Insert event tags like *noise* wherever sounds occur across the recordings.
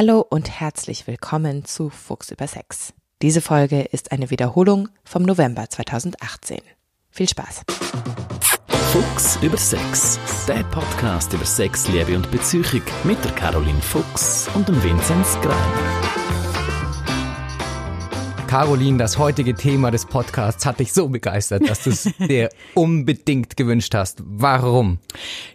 Hallo und herzlich willkommen zu Fuchs über Sex. Diese Folge ist eine Wiederholung vom November 2018. Viel Spaß. Fuchs über Sex, der Podcast über Sex, Liebe und Beziehung mit der Caroline Fuchs und dem Vinzenz Greiner. Caroline, das heutige Thema des Podcasts hat dich so begeistert, dass du es *laughs* dir unbedingt gewünscht hast. Warum?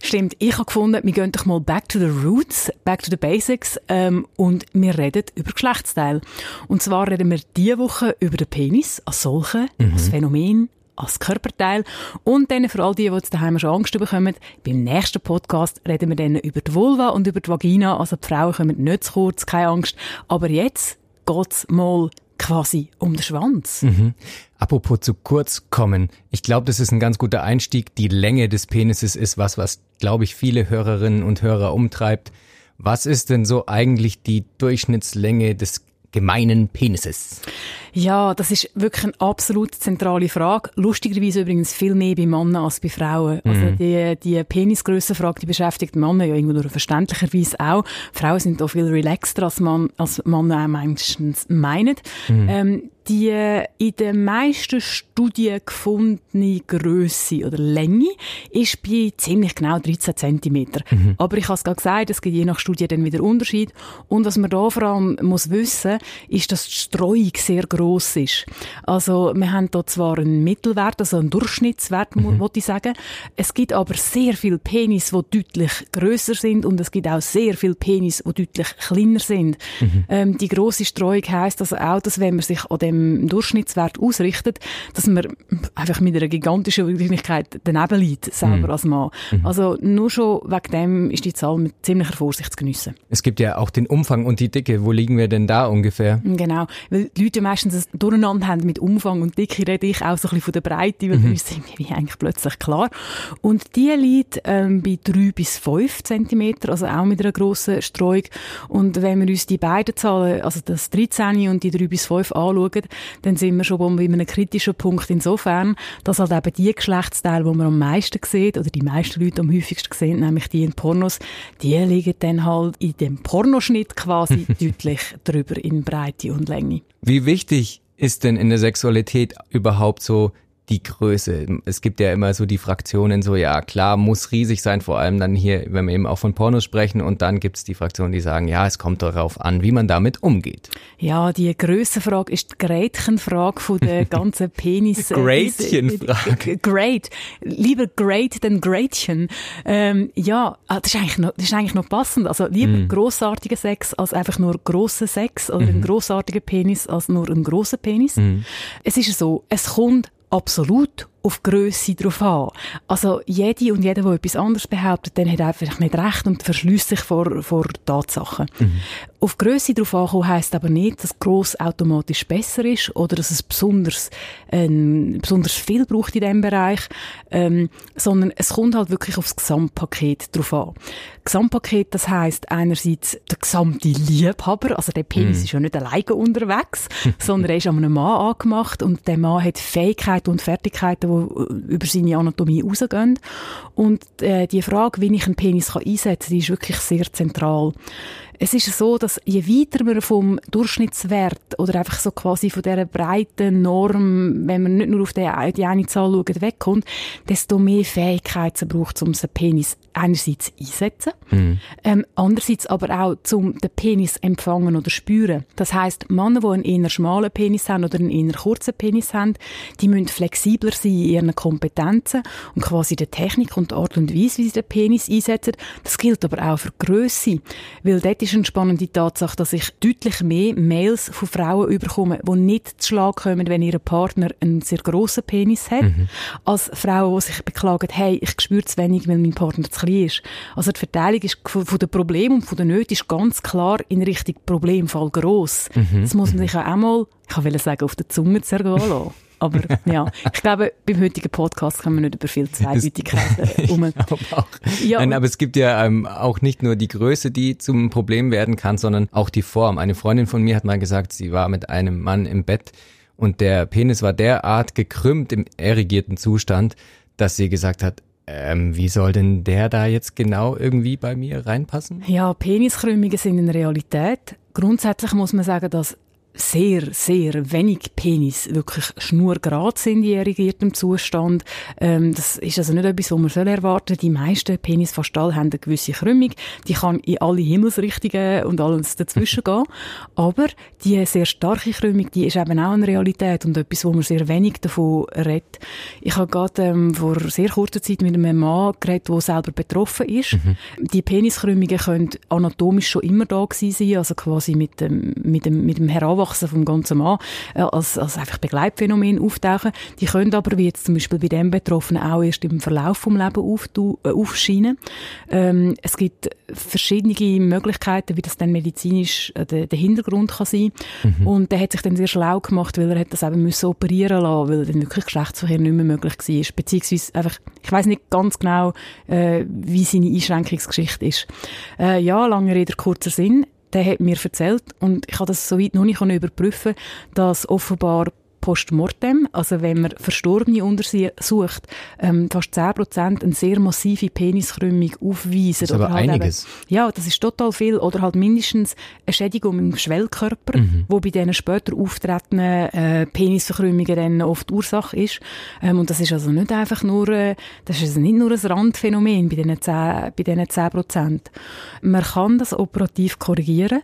Stimmt, ich habe gefunden, wir gehen doch mal back to the roots, back to the basics ähm, und wir reden über Geschlechtsteil. Und zwar reden wir diese Woche über den Penis als solchen, mhm. als Phänomen, als Körperteil. Und dann für all die, die jetzt daheim schon Angst bekommen, beim nächsten Podcast reden wir dann über die Vulva und über die Vagina. Also die Frauen kommen nicht zu kurz, keine Angst. Aber jetzt geht's mal quasi um den Schwanz. Mhm. Apropos zu kurz kommen. Ich glaube, das ist ein ganz guter Einstieg. Die Länge des Penises ist was, was, glaube ich, viele Hörerinnen und Hörer umtreibt. Was ist denn so eigentlich die Durchschnittslänge des gemeinen Penises? Ja, das ist wirklich eine absolut zentrale Frage. Lustigerweise übrigens viel mehr bei Männern als bei Frauen. Also mhm. die, die Penisgrössenfrage, die beschäftigt Männer ja irgendwo verständlicherweise auch. Frauen sind da viel relaxter als, man, als Männer meistens meinen. Mhm. Ähm, die in den meisten Studien gefundene Größe oder Länge ist bei ziemlich genau 13 cm. Mhm. Aber ich habe es gerade gesagt, es gibt je nach Studie dann wieder Unterschied. Und was man da vor allem muss wissen, ist, dass die Streuung sehr groß ist. Also wir haben da zwar einen Mittelwert, also einen Durchschnittswert, mhm. wollte ich sagen. Es gibt aber sehr viele Penis, die deutlich größer sind und es gibt auch sehr viele Penis, die deutlich kleiner sind. Mhm. Ähm, die große Streuung heisst also auch, dass wenn man sich an dem Durchschnittswert ausrichtet, dass man einfach mit einer gigantischen Wahrscheinlichkeit daneben liegt, selber mhm. als Mann. Mhm. Also nur schon wegen dem ist die Zahl mit ziemlicher Vorsicht zu geniessen. Es gibt ja auch den Umfang und die Dicke. Wo liegen wir denn da ungefähr? Genau, weil die Leute meistens ein Durcheinander haben mit Umfang und Dicke, rede ich auch so ein bisschen von der Breite, weil mhm. ist irgendwie eigentlich plötzlich klar. Und die liegt ähm, bei drei bis fünf Zentimeter, also auch mit einer grossen Streuung. Und wenn wir uns die beiden Zahlen, also das 13 und die drei bis fünf anschauen, dann sind wir schon bei einem kritischen Punkt insofern, dass halt eben die Geschlechtsteile, die man am meisten sieht, oder die meisten Leute am häufigsten sehen, nämlich die in Pornos, die liegen dann halt in dem Pornoschnitt quasi *laughs* deutlich drüber in Breite und Länge. Wie wichtig ist denn in der Sexualität überhaupt so die Größe. Es gibt ja immer so die Fraktionen, so ja klar, muss riesig sein, vor allem dann hier, wenn wir eben auch von Pornos sprechen und dann gibt's die Fraktionen, die sagen, ja, es kommt darauf an, wie man damit umgeht. Ja, die Größenfrage ist die Gretchenfrage von der *laughs* ganzen Penis. Äh, Gretchenfrage. Great. Lieber great denn Gretchen. Ähm, ja, ah, das ist, eigentlich noch, das ist eigentlich noch passend. Also lieber mm. grossartiger Sex als einfach nur grosser Sex oder mm. ein grossartiger Penis als nur ein grosser Penis. Mm. Es ist so, es kommt absolut auf Grösse drauf an. Also jede und jeder, der etwas anderes behauptet, dann hat einfach nicht recht und verschließt sich vor, vor Tatsachen. Mhm. Auf Grösse drauf ankommen heisst aber nicht, dass gross automatisch besser ist oder dass es besonders, ähm, besonders viel braucht in diesem Bereich, ähm, sondern es kommt halt wirklich aufs Gesamtpaket drauf an. Gesamtpaket, das heisst einerseits der gesamte Liebhaber, also der Penis mm. ist ja nicht alleine unterwegs, *laughs* sondern er ist an einem Mann angemacht und der Mann hat Fähigkeiten und Fertigkeiten, die über seine Anatomie rausgehen. Und äh, die Frage, wie ich einen Penis kann einsetzen kann, die ist wirklich sehr zentral. Es ist so, dass je weiter man vom Durchschnittswert oder einfach so quasi von dieser breiten Norm, wenn man nicht nur auf die, eine Zahl schaut, wegkommt, desto mehr Fähigkeiten braucht es, um den Penis einerseits einsetzen, mhm. ähm, andererseits aber auch, um den Penis empfangen oder spüren. Das heißt, Männer, die einen eher schmalen Penis haben oder einen eher kurzen Penis haben, die müssen flexibler sein in ihren Kompetenzen und quasi der Technik und der Art und Weise, wie sie den Penis einsetzen. Das gilt aber auch für Grösse, weil dort ist eine spannende Tatsache, dass ich deutlich mehr Mails von Frauen überkomme, die nicht zu Schlag kommen, wenn ihr Partner einen sehr grossen Penis hat, mhm. als Frauen, die sich beklagen, hey, ich spüre zu wenig, weil mein Partner zu klein ist. Also die Verteilung ist von den Problemen und von den Nöten ist ganz klar in Richtung Problemfall gross. Mhm. Das muss man sich auch einmal, ich will sagen, auf der Zunge zergehen lassen. Aber ja, ich glaube, beim heutigen Podcast kann man nicht über viel Zweideutigkeiten *laughs* um. ja. Nein, aber es gibt ja ähm, auch nicht nur die Größe, die zum Problem werden kann, sondern auch die Form. Eine Freundin von mir hat mal gesagt, sie war mit einem Mann im Bett und der Penis war derart gekrümmt im erregierten Zustand, dass sie gesagt hat, Ähm, wie soll denn der da jetzt genau irgendwie bei mir reinpassen? Ja, Peniskrümmungen sind eine Realität. Grundsätzlich muss man sagen, dass sehr, sehr wenig Penis wirklich schnurgerade sind in erigiertem Zustand. Ähm, das ist also nicht etwas, was man soll erwarten Die meisten Penis fast alle haben eine gewisse Krümmung. Die kann in alle Himmelsrichtungen und alles dazwischen *laughs* gehen. Aber die sehr starke Krümmung, die ist eben auch eine Realität und etwas, wo man sehr wenig davon redet. Ich habe gerade ähm, vor sehr kurzer Zeit mit einem Mann geredet, der selber betroffen ist. Mhm. Die Peniskrümmungen können anatomisch schon immer da gewesen sein, also quasi mit dem, mit dem, mit dem Heranwachsen Heranwachsen vom ganzen Mann äh, als, als einfach Begleitphänomen auftauchen. Die können aber, wie jetzt zum Beispiel bei dem Betroffenen, auch erst im Verlauf vom Leben äh, aufscheinen. Ähm, es gibt verschiedene Möglichkeiten, wie das dann medizinisch äh, der, der Hintergrund kann sein. Mhm. Und der hat sich dann sehr schlau gemacht, weil er hat das eben müssen operieren lassen, weil dann wirklich Geschlechtsverkehr nicht mehr möglich war. Beziehungsweise einfach, ich weiß nicht ganz genau, äh, wie seine Einschränkungsgeschichte ist. Äh, ja, lange Rede, kurzer Sinn der hat mir erzählt, und ich habe das soweit noch nicht überprüfen dass offenbar postmortem, also wenn man Verstorbene untersucht, ähm, fast 10% eine sehr massive Peniskrümmung aufweisen. Das ist aber halt einiges. Eben, ja, das ist total viel. Oder halt mindestens eine Schädigung im Schwellkörper, mhm. wo bei diesen später auftretenden äh, Penisverkrümmungen dann oft Ursache ist. Ähm, und das ist also nicht einfach nur, äh, das ist also nicht nur ein Randphänomen bei diesen 10%. Bei diesen 10%. Man kann das operativ korrigieren.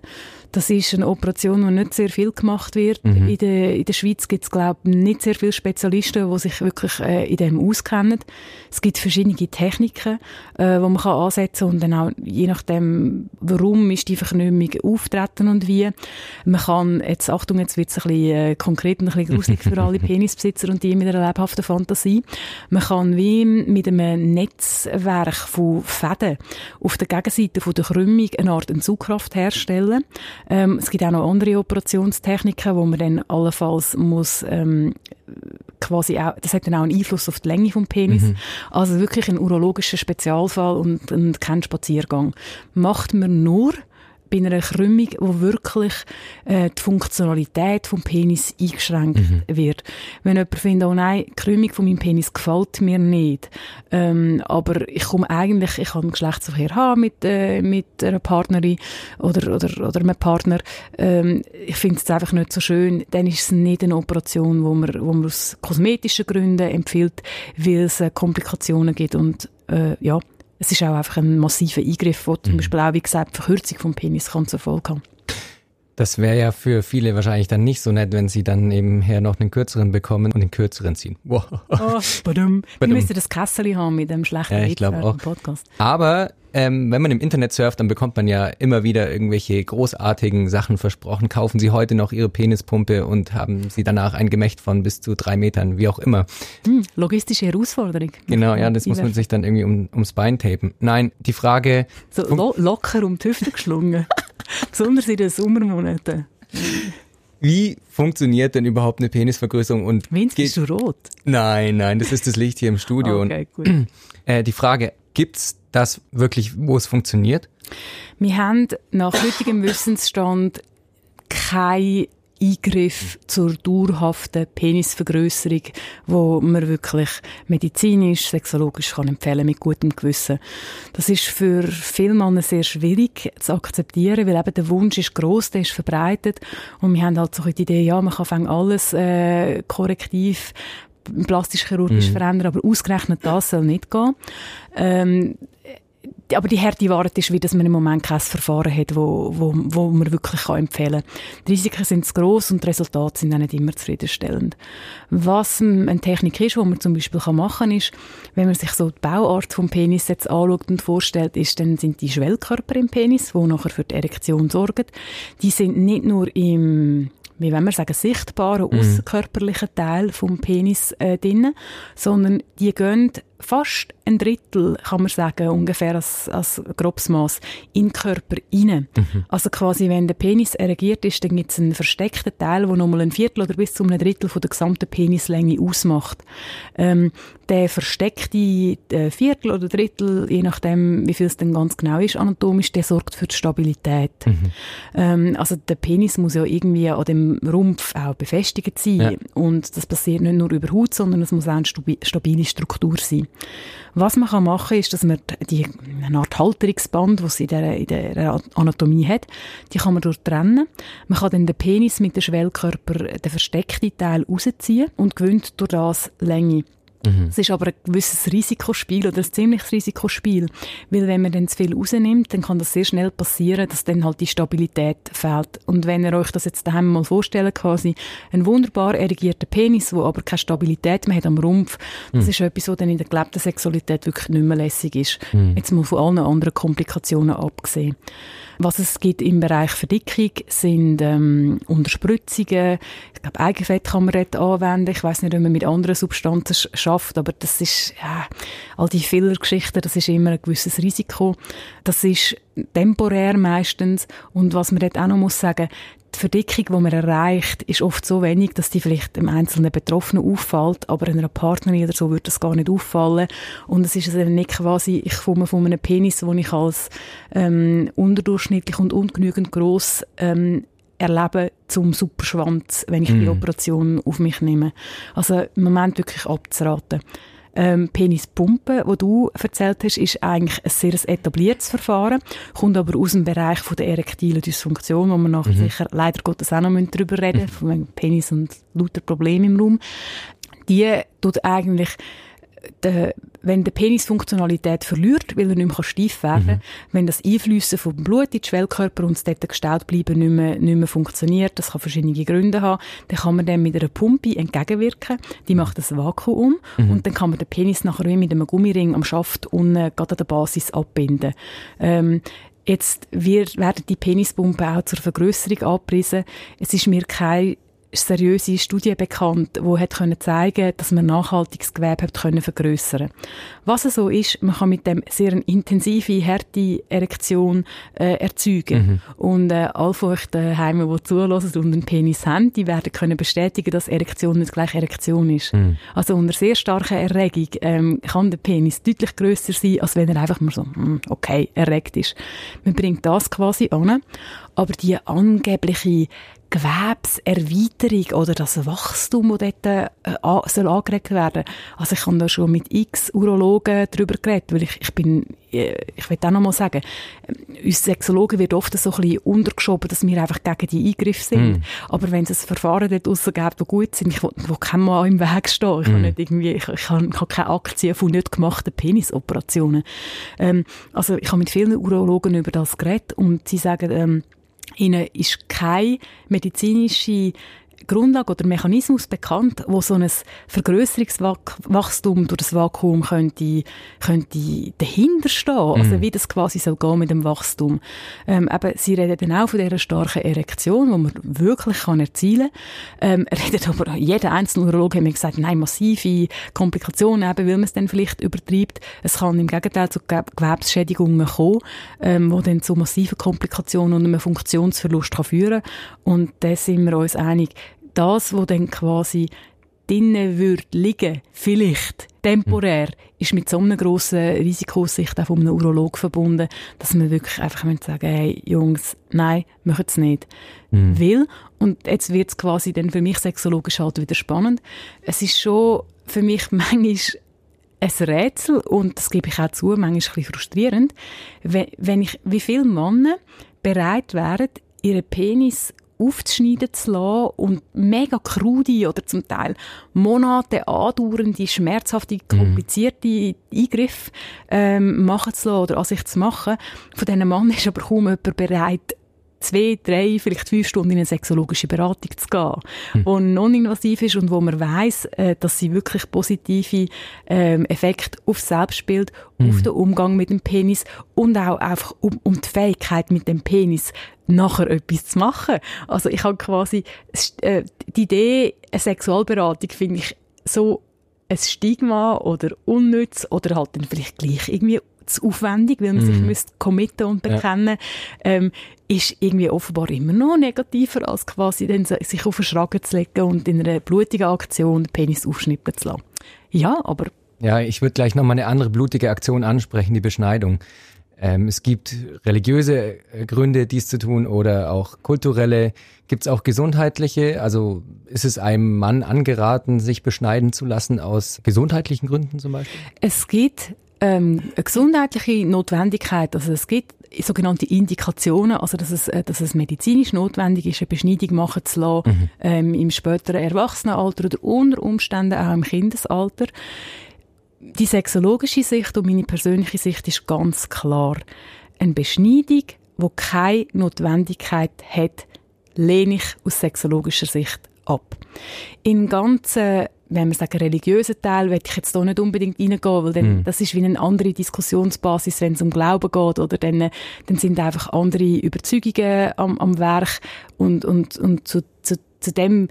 Das ist eine Operation, die nicht sehr viel gemacht wird. Mhm. In, der, in der Schweiz gibt es, glaube ich, nicht sehr viele Spezialisten, die sich wirklich äh, in dem auskennen. Es gibt verschiedene Techniken, äh, die man kann ansetzen kann und dann auch, je nachdem, warum ist die Verknümmung auftreten und wie. Man kann, jetzt, Achtung, jetzt wird es ein bisschen äh, konkret und ein bisschen gruselig für alle *laughs* Penisbesitzer und die mit einer lebhaften Fantasie. Man kann wie mit einem Netzwerk von Fäden auf der Gegenseite von der Krümmung eine Art Zugkraft herstellen. Ähm, es gibt auch noch andere Operationstechniken, wo man dann allenfalls muss ähm, quasi auch, das hat dann auch einen Einfluss auf die Länge vom Penis. Mhm. Also wirklich ein urologischer Spezialfall und, und kein Spaziergang. Macht man nur, bei einer Krümmung, wo wirklich äh, die Funktionalität vom Penis eingeschränkt mhm. wird. Wenn jemand findet, oh nein, die Krümmung von meinem Penis gefällt mir nicht, ähm, aber ich komme eigentlich, ich kann Geschlechtsverkehr haben mit, äh, mit einer Partnerin oder, oder, oder einem Partner, ähm, ich finde es einfach nicht so schön, dann ist es nicht eine Operation, wo man, wo man aus kosmetischen Gründen empfiehlt, weil es äh, Komplikationen gibt und äh, ja, es ist auch einfach ein massiver Eingriff, der zum mhm. Beispiel auch, wie gesagt, Verkürzung vom Penis kann zur Folge haben. Das wäre ja für viele wahrscheinlich dann nicht so nett, wenn sie dann eben her noch einen kürzeren bekommen und den kürzeren ziehen. Wow. Oh, badum. Wir müssen das Kasseli haben mit dem schlechten ja, ich glaube auch. Podcast. Aber ähm, wenn man im Internet surft, dann bekommt man ja immer wieder irgendwelche großartigen Sachen versprochen. Kaufen Sie heute noch Ihre Penispumpe und haben Sie danach ein Gemächt von bis zu drei Metern, wie auch immer. Hm, logistische Herausforderung. Genau, ja, das muss man sich dann irgendwie um, ums Bein tapen. Nein, die Frage... So lo locker um die Hüfte geschlungen. *laughs* Besonders in den Sommermonaten. Wie funktioniert denn überhaupt eine Penisvergrößerung? Und Vince, bist du rot? Nein, nein, das ist das Licht hier im Studio. Okay, gut. *clears throat* Äh, die Frage, gibt's das wirklich, wo es funktioniert? Wir haben nach heutigem Wissensstand kein Eingriff zur dauerhaften Penisvergrößerung, wo man wirklich medizinisch, sexologisch kann empfehlen mit gutem Gewissen. Das ist für viele Männer sehr schwierig zu akzeptieren, weil eben der Wunsch ist groß, der ist verbreitet und wir haben halt so die Idee, ja, man kann alles äh, korrektiv plastisch-chirurgisch mhm. verändern, aber ausgerechnet das soll nicht gehen. Ähm, aber die harte Wahrheit ist, wie dass man im Moment kein Verfahren hat, wo, wo, wo man wirklich kann empfehlen kann. Die Risiken sind zu gross und die Resultate sind auch nicht immer zufriedenstellend. Was eine Technik ist, die man zum Beispiel machen kann, ist, wenn man sich so die Bauart vom Penis jetzt anschaut und vorstellt, ist, dann sind die Schwellkörper im Penis, die nachher für die Erektion sorgen. Die sind nicht nur im wie wenn wir sagen, sichtbaren, mhm. außerkörperlichen Teil vom Penis äh, drin, sondern die gehen fast ein Drittel, kann man sagen, ungefähr als, als grobes Maß, in den Körper rein. Mhm. Also quasi, wenn der Penis erregiert ist, dann gibt es einen versteckten Teil, der nochmal ein Viertel oder bis zu einem Drittel von der gesamten Penislänge ausmacht. Ähm, der versteckte äh, Viertel oder Drittel, je nachdem, wie viel es denn ganz genau ist, anatomisch, der sorgt für die Stabilität. Mhm. Ähm, also der Penis muss ja irgendwie an dem Rumpf auch befestigt sein. Ja. Und das passiert nicht nur über Haut, sondern es muss auch eine stabile Struktur sein. Was man kann machen ist, dass man die eine Art Halterungsband, was der, in der Anatomie hat, die kann man durchtrennen. Man kann dann den Penis mit dem Schwellkörper, den versteckten Teil rausziehen und gewinnt durch das Länge. Mhm. Es ist aber ein gewisses Risikospiel oder ein ziemliches Risikospiel, weil wenn man dann zu viel rausnimmt, dann kann das sehr schnell passieren, dass dann halt die Stabilität fehlt. Und wenn ihr euch das jetzt daheim mal vorstellen quasi ein wunderbar erigierter Penis, wo aber keine Stabilität mehr hat am Rumpf, das mhm. ist etwas, was dann in der gelebten Sexualität wirklich nicht mehr lässig ist. Mhm. Jetzt mal von allen anderen Komplikationen abgesehen. Was es gibt im Bereich Verdickung sind ähm, Unterspritzungen. Ich glaube, Eigenfett kann man dort anwenden. Ich weiß nicht, ob man mit anderen Substanzen schafft, aber das ist ja, all die Fillergeschichten, das ist immer ein gewisses Risiko. Das ist temporär meistens. Und was man dort auch noch muss sagen, die Verdickung, die man erreicht, ist oft so wenig, dass die vielleicht dem einzelnen Betroffenen auffällt, aber einer Partnerin oder so würde das gar nicht auffallen. Und es ist also nicht quasi, ich komme von einem Penis, den ich als ähm, unterdurchschnittlich und ungenügend groß ähm, erlebe zum Superschwanz, wenn ich mm. die mhm. Operation auf mich nehme. Also im Moment wirklich abzuraten ähm, Penispumpe, wo du erzählt hast, ist eigentlich ein sehr etabliertes Verfahren, kommt aber aus dem Bereich von der erektilen Dysfunktion, wo wir nachher mhm. sicher leider Gottes auch noch darüber reden, mhm. von Penis und lauter Probleme im Raum. Die tut eigentlich der, wenn der Penis Funktionalität verliert, weil er nicht mehr steif werden kann, mhm. wenn das Einflüssen vom Blut in den Schwellkörper und das dort gestaut bleiben nicht mehr, nicht mehr funktioniert, das kann verschiedene Gründe haben, dann kann man dem mit einer Pumpe entgegenwirken, die macht das Vakuum mhm. und dann kann man den Penis nachher wie mit einem Gummiring am Schaft unten gerade an der Basis abbinden. Ähm, Jetzt wird, werden die Penispumpen auch zur Vergrößerung abgerissen. Es ist mir kein seriöse Studie bekannt, die hat können zeigen, dass man nachhaltiges Gewebe hat können vergrößern. Was es so ist, man kann mit dem sehr intensive, harte Erektion äh, erzeugen. Mhm. Und äh, alle von euch daheim, die zulassen und einen Penis haben, die werden können bestätigen, dass Erektion nicht gleich Erektion ist. Mhm. Also unter sehr starker Erregung ähm, kann der Penis deutlich größer sein, als wenn er einfach mal so, hm, okay, erregt ist. Man bringt das quasi an, aber die angebliche Gewebserweiterung oder das Wachstum, das dort äh, soll angeregt werden Also ich habe da schon mit x Urologen darüber geredet, weil ich, ich bin, äh, ich will auch noch mal sagen, äh, uns Sexologen wird oft so ein bisschen untergeschoben, dass wir einfach gegen die Eingriffe sind. Mm. Aber wenn es ein Verfahren dort draussen gibt, die gut sind, ich will, wo kein Mann im Weg stehen. Ich mm. nicht irgendwie, ich, ich habe keine Aktien von nicht gemachten Penisoperationen. Ähm, also ich habe mit vielen Urologen über das geredet und sie sagen, ähm, Ihnen ist keine medizinische Grundlage oder Mechanismus bekannt, wo so ein Vergrößerungswachstum durch das Vakuum könnte, könnte dahinter stehen. Mhm. Also wie das quasi soll gehen mit dem Wachstum. Ähm, eben, sie reden dann auch von dieser starken Erektion, die man wirklich kann erzielen kann. Ähm, *laughs* redet aber jeder einzelne Urologe hat mir gesagt, nein, massive Komplikationen, eben, weil man es dann vielleicht übertreibt. Es kann im Gegenteil zu Gewebsschädigungen kommen, ähm, wo dann zu massiven Komplikationen und einem Funktionsverlust kann führen Und da sind wir uns einig, das, was dann quasi drinnen würde liegen, vielleicht temporär, ist mit so einer grossen Risikosicht auch von einem Urolog verbunden, dass man wirklich einfach sagen hey, Jungs, nein, machen es nicht. Mhm. Weil, und jetzt wird es quasi dann für mich sexologisch halt wieder spannend, es ist schon für mich *laughs* manchmal ein Rätsel und das gebe ich auch zu, manchmal ein bisschen frustrierend, wenn ich, wie viele Männer bereit wären, ihren Penis aufzuschneiden zu lassen und mega krude oder zum Teil Monate andauernde, schmerzhafte, mhm. komplizierte mhm. Eingriffe ähm, machen zu lassen oder an sich zu machen. Von diesen Mann ist aber kaum jemand bereit, zwei, drei, vielleicht fünf Stunden in eine sexologische Beratung zu gehen, mhm. wo non-invasiv ist und wo man weiß, äh, dass sie wirklich positive ähm, Effekte auf Selbstbild, mhm. auf den Umgang mit dem Penis und auch einfach um, um die Fähigkeit mit dem Penis nachher etwas zu machen. Also ich habe quasi äh, die Idee, eine Sexualberatung finde ich so ein Stigma oder unnütz oder halt dann vielleicht gleich irgendwie zu aufwendig, weil man mm. sich mhm. müsste committen und bekennen, ja. ähm, ist irgendwie offenbar immer noch negativer, als quasi dann sich auf den Schragen zu legen und in einer blutigen Aktion den Penis aufschnippen zu lassen. Ja, aber... Ja, ich würde gleich noch mal eine andere blutige Aktion ansprechen, die Beschneidung. Ähm, es gibt religiöse äh, Gründe, dies zu tun oder auch kulturelle. Gibt es auch gesundheitliche? Also ist es einem Mann angeraten, sich beschneiden zu lassen aus gesundheitlichen Gründen zum Beispiel? Es gibt ähm, eine gesundheitliche Notwendigkeit. Also es gibt sogenannte Indikationen, also dass es, äh, dass es medizinisch notwendig ist, eine Beschneidung machen zu lassen, mhm. ähm, im späteren Erwachsenenalter oder unter Umständen auch im Kindesalter. Die sexologische Sicht und meine persönliche Sicht ist ganz klar. Eine Beschneidung, die keine Notwendigkeit hat, lehne ich aus sexologischer Sicht ab. In ganzen wenn wir sagen, religiösen Teil, will ich jetzt hier nicht unbedingt reingehen, weil dann, mm. das ist wie eine andere Diskussionsbasis, wenn es um Glauben geht, oder dann, dann sind einfach andere Überzeugungen am, am Werk und, und, und zu, zu, zu dem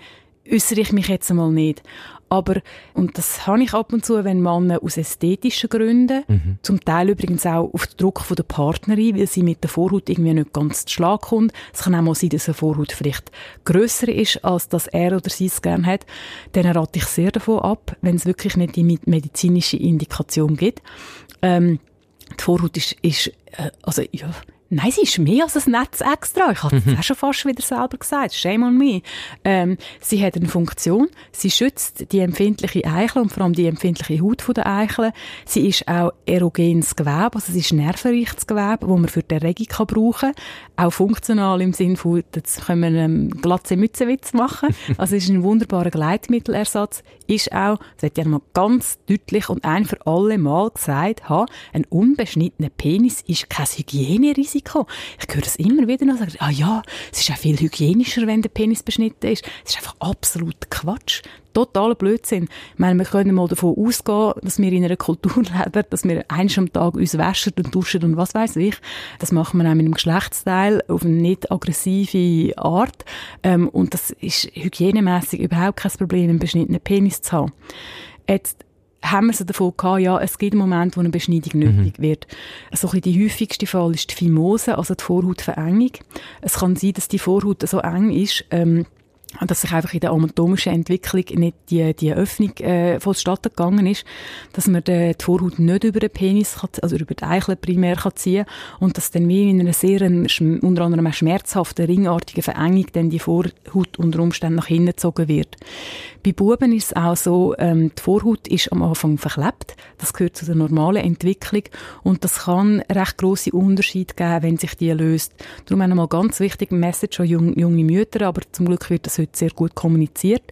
äußere ich mich jetzt einmal nicht. Aber, und das habe ich ab und zu, wenn Männer aus ästhetischen Gründen, mhm. zum Teil übrigens auch auf den Druck von der Partnerin, weil sie mit der Vorhaut irgendwie nicht ganz zu Schlag kommt. Es kann auch mal sein, dass eine Vorhaut vielleicht grösser ist, als dass er oder sie es gerne hat. Dann rate ich sehr davon ab, wenn es wirklich nicht die medizinische Indikation gibt. Ähm, die Vorhaut ist, ist äh, also, ja, Nein, sie ist mehr als ein Netz extra. Ich habe es mhm. auch schon fast wieder selber gesagt. Shame on me. Ähm, sie hat eine Funktion. Sie schützt die empfindliche Eichel und vor allem die empfindliche Haut der Eichel. Sie ist auch erogenes Gewebe, also sie ist nervenreiches Gewebe, das man für die Erregung kann brauchen kann. Auch funktional im Sinne von, jetzt können wir einen glatze Mützenwitz machen. *laughs* Also es ist ein wunderbarer Gleitmittelersatz. Ist auch, das hat ja mal ganz deutlich und ein für alle Mal gesagt, ha, ein unbeschnittener Penis ist kein Hygienerisiko Risiko. Ich höre das immer wieder noch sagen, ah ja, es ist auch viel hygienischer, wenn der Penis beschnitten ist. Es ist einfach absolut Quatsch. Totaler Blödsinn. Ich meine, wir können mal davon ausgehen, dass wir in einer Kultur *laughs* leben, dass wir eins am Tag uns waschen und duschen und was weiß ich. Das machen wir auch mit einem Geschlechtsteil auf eine nicht aggressive Art. Ähm, und das ist hygienemäßig überhaupt kein Problem, einen beschnittenen Penis zu haben. Jetzt haben wir es davon gehabt, ja, es gibt einen Moment, wo eine Beschneidung mhm. nötig wird. So ein die häufigste Fall ist die Phimose, also die Vorhautverengung. Es kann sein, dass die Vorhaut so eng ist, ähm, dass sich einfach in der anatomischen Entwicklung nicht die, die Öffnung äh, vonstatten gegangen ist, dass man die, die Vorhaut nicht über den Penis, kann, also über die Eichel primär kann ziehen und dass dann wie in einer sehr, unter anderem schmerzhaften, ringartigen Verengung dann die Vorhaut unter Umständen nach hinten gezogen wird. Bei Buben ist es auch so, ähm, die Vorhaut ist am Anfang verklebt. Das gehört zu der normalen Entwicklung und das kann recht große Unterschiede geben, wenn sich die löst. Darum einmal ganz wichtig, Message an junge, junge Mütter, aber zum Glück wird das heute sehr gut kommuniziert.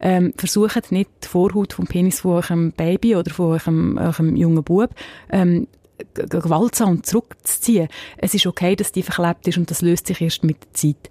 Ähm, versucht nicht die Vorhaut vom Penis von eurem Baby oder von eurem, eurem jungen Bub ähm, gewaltsam zurückzuziehen. Es ist okay, dass die verklebt ist und das löst sich erst mit der Zeit.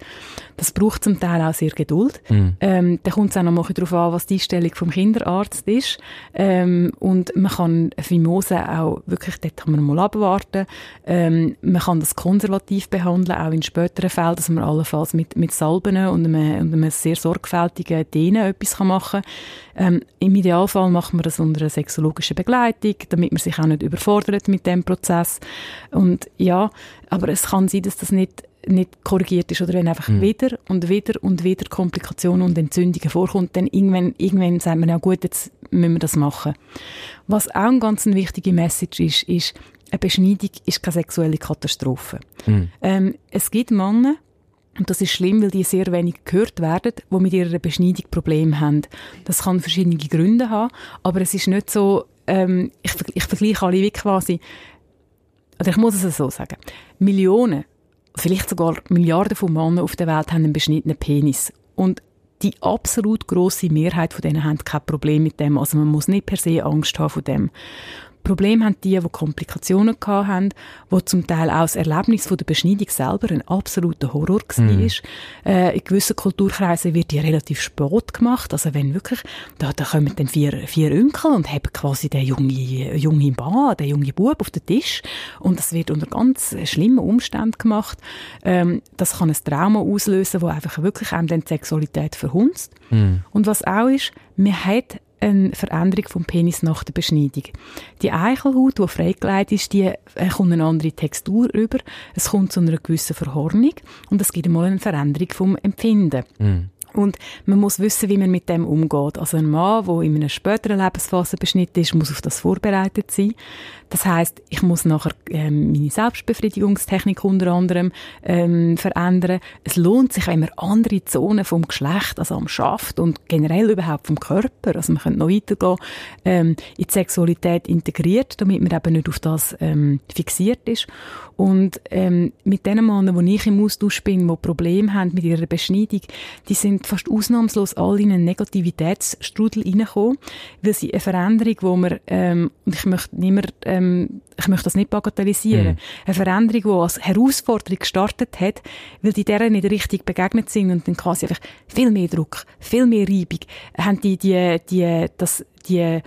Das braucht zum Teil auch sehr Geduld. Mhm. Ähm, da kommt es auch noch mal darauf an, was die Stellung vom Kinderarzt ist. Ähm, und man kann Fimose auch wirklich, dort kann man mal abwarten. Ähm, man kann das konservativ behandeln, auch in späteren Fällen, dass man allenfalls mit, mit Salben und einem, und einem sehr sorgfältigen Dehnen etwas machen kann. Ähm, Im Idealfall macht man das unter einer sexologischen Begleitung, damit man sich auch nicht überfordert mit dem Prozess. Und ja, aber es kann sein, dass das nicht nicht korrigiert ist oder wenn einfach mhm. wieder und wieder und wieder Komplikationen und Entzündungen vorkommt, dann irgendwann, irgendwann sagt man, ja gut, jetzt müssen wir das machen. Was auch eine ganz wichtige Message ist, ist, eine Beschneidung ist keine sexuelle Katastrophe. Mhm. Ähm, es gibt Männer, und das ist schlimm, weil die sehr wenig gehört werden, die mit ihrer Beschneidung Probleme haben. Das kann verschiedene Gründe haben, aber es ist nicht so, ähm, ich, ich vergleiche alle wie quasi, oder ich muss es so sagen, Millionen, vielleicht sogar Milliarden von Männern auf der Welt haben einen beschnittenen Penis. Und die absolut große Mehrheit von denen haben kein Problem mit dem. Also man muss nicht per se Angst haben von dem. Problem haben die, die Komplikationen hatten, wo zum Teil auch das Erlebnis von der Beschneidung selber ein absoluter Horror war. Mhm. Äh, in gewissen Kulturkreisen wird die relativ spät gemacht. Also wenn wirklich, da, da kommen dann vier, vier Onkel und haben quasi den junge, junge Mann, den junge Bub auf den Tisch und das wird unter ganz schlimmen Umständen gemacht. Ähm, das kann ein Trauma auslösen, wo einfach wirklich einem dann die Sexualität verhunzt. Mhm. Und was auch ist, man hat eine Veränderung vom Penis nach der Beschneidung. Die Eichelhaut, die freigelegt ist, die äh, kommt eine andere Textur über. Es kommt zu einer gewissen Verhornung und es gibt einmal eine Veränderung vom Empfinden. Mm. Und man muss wissen, wie man mit dem umgeht. Also ein Mann, der in einer späteren Lebensphase beschnitten ist, muss auf das vorbereitet sein. Das heißt, ich muss nachher ähm, meine Selbstbefriedigungstechnik unter anderem ähm, verändern. Es lohnt sich, wenn man andere Zonen vom Geschlecht, also am Schaft und generell überhaupt vom Körper, also man könnte noch weitergehen, ähm, in die Sexualität integriert, damit man eben nicht auf das ähm, fixiert ist. Und ähm, mit den Männern, die ich im Austausch bin, die Probleme haben mit ihrer Beschneidung, die sind fast ausnahmslos alle in einen Negativitätsstrudel reingekommen, weil sie eine Veränderung, wo man, ähm, und ich möchte niemand, ähm, ich möchte das nicht bagatellisieren, mhm. eine Veränderung, die als Herausforderung gestartet hat, weil die deren nicht richtig begegnet sind und dann quasi einfach viel mehr Druck, viel mehr Reibung, haben die, die, die, das, die,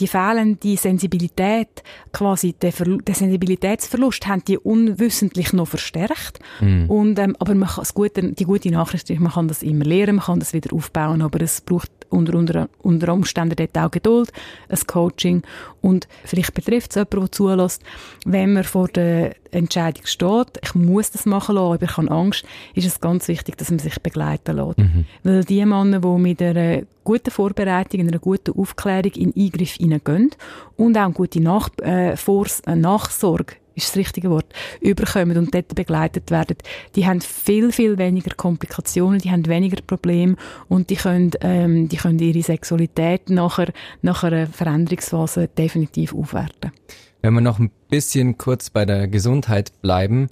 die fehlende Sensibilität, quasi der, der Sensibilitätsverlust, haben die unwissentlich noch verstärkt. Mm. Und, ähm, aber man kann, das gute, die gute Nachricht ist, man kann das immer lernen, man kann das wieder aufbauen, aber es braucht unter, unter, unter Umständen dort auch Geduld, ein Coaching und vielleicht betrifft es jemanden, der zulässt, wenn man vor der Entscheidung steht, ich muss das machen lassen, aber ich habe Angst, ist es ganz wichtig, dass man sich begleiten lässt. Mhm. Weil die Männer, die mit einer guten Vorbereitung, einer guten Aufklärung in Eingriff hineingehen und auch eine gute Nach äh, äh, Nachsorge ist das richtige Wort, überkommen und dort begleitet werden, die haben viel, viel weniger Komplikationen, die haben weniger Probleme und die können, ähm, die können ihre Sexualität nachher, nach einer Veränderungsphase definitiv aufwerten. Wenn wir noch ein bisschen kurz bei der Gesundheit bleiben,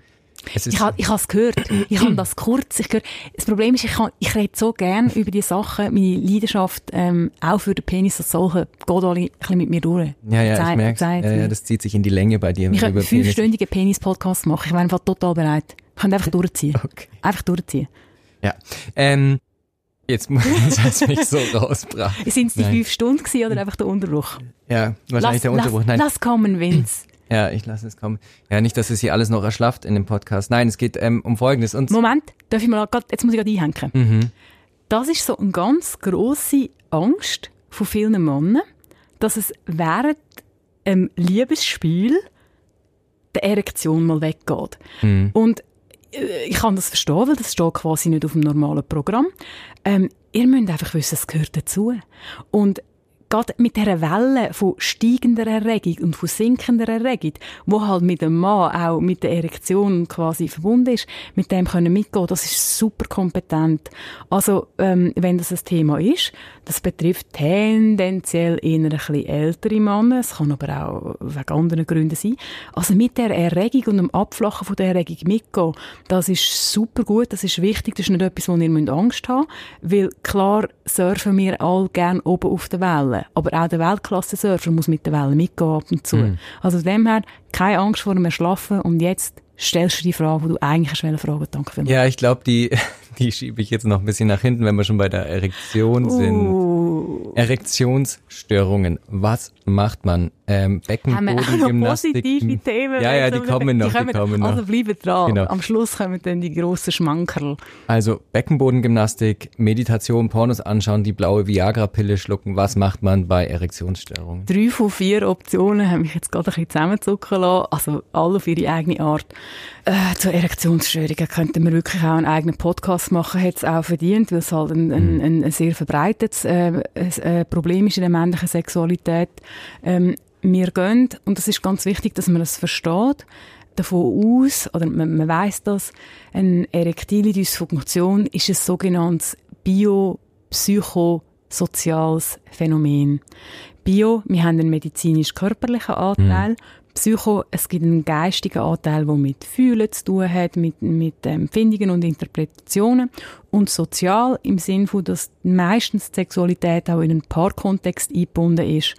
ich habe ich es gehört. Ich habe *clears throat* das kurz. Ich gehört. Das Problem ist, ich, kann, ich rede so gern über die Sachen. Meine Leidenschaft, ähm, auch für den Penis als solche, geht alle ein bisschen mit mir durch. Ja, ja, Zeit, ich merke ja, ja, das zieht sich in die Länge bei dir. Ich könnte einen fünfstündigen Penis-Podcast machen. Ich wäre einfach total bereit. Ich könnte einfach durchziehen. Okay. Einfach durchziehen. Ja. Ähm, jetzt muss *laughs* ich mich so rausbrachen. Sind es die Nein. fünf Stunden gewesen, oder einfach der Unterbruch? Ja, wahrscheinlich lass, der Unterbruch. Nein. Lass kommen, Vince. Ja, ich lasse es kommen. Ja, nicht, dass es hier alles noch erschlafft in dem Podcast. Nein, es geht ähm, um Folgendes. Und Moment, darf ich mal grad, jetzt muss ich gerade einhängen. Mhm. Das ist so eine ganz grosse Angst von vielen Männern, dass es während einem Liebesspiel der Erektion mal weggeht. Mhm. Und äh, ich kann das verstehen, weil das steht quasi nicht auf dem normalen Programm. Ähm, ihr müsst einfach wissen, es gehört dazu. Und gerade mit dieser Welle von steigender Erregung und von sinkender Erregung, wo halt mit dem Mann auch mit der Erektion quasi verbunden ist, mit dem können mitgehen, das ist super kompetent. Also, ähm, wenn das ein Thema ist, das betrifft tendenziell eher ein bisschen ältere Männer, es kann aber auch wegen anderen Gründen sein. Also mit der Erregung und dem Abflachen von der Erregung mitgehen, das ist super gut, das ist wichtig, das ist nicht etwas, wo ihr Angst haben müsst, weil klar surfen wir all gern oben auf der Welle. Aber auch der Weltklasse-Surfer muss mit der Welle mitgehen ab und zu. Mm. Also von dem her, keine Angst vor dem Erschlafen und jetzt stellst du die Frage, die du eigentlich hast fragen Danke vielmals. Ja, ich glaube, die, *laughs* die schiebe ich jetzt noch ein bisschen nach hinten, wenn wir schon bei der Erektion sind. Uh. Erektionsstörungen. Was macht man? Ähm, Beckenbodengymnastik. positive Themen. Ja, ja, die kommen noch, die, kommen, die kommen noch. Also bleiben dran. Genau. Am Schluss kommen dann die grossen Schmankerl. Also Beckenbodengymnastik, Meditation, Pornos anschauen, die blaue Viagra-Pille schlucken. Was macht man bei Erektionsstörungen? Drei von vier Optionen haben mich jetzt gerade ein bisschen zusammenzucken lassen. Also alle auf ihre eigene Art. Äh, zu Erektionsstörungen könnten wir wirklich auch einen eigenen Podcast machen, hat es auch verdient, weil es halt ein, ein, mhm. ein, sehr verbreitetes äh, äh, Problem ist in der männlichen Sexualität. Ähm, wir gehen, und das ist ganz wichtig, dass man es das versteht, davon aus, oder man, man weiß das, eine erektile Dysfunktion ist ein sogenanntes biopsychosoziales Phänomen. Bio, wir haben einen medizinisch-körperlichen Anteil, mhm. Psycho, es gibt einen geistigen Anteil, der mit Fühlen zu tun hat, mit, mit Empfindungen und Interpretationen. Und sozial im Sinne von, dass meistens die Sexualität auch in einen Paarkontext eingebunden ist.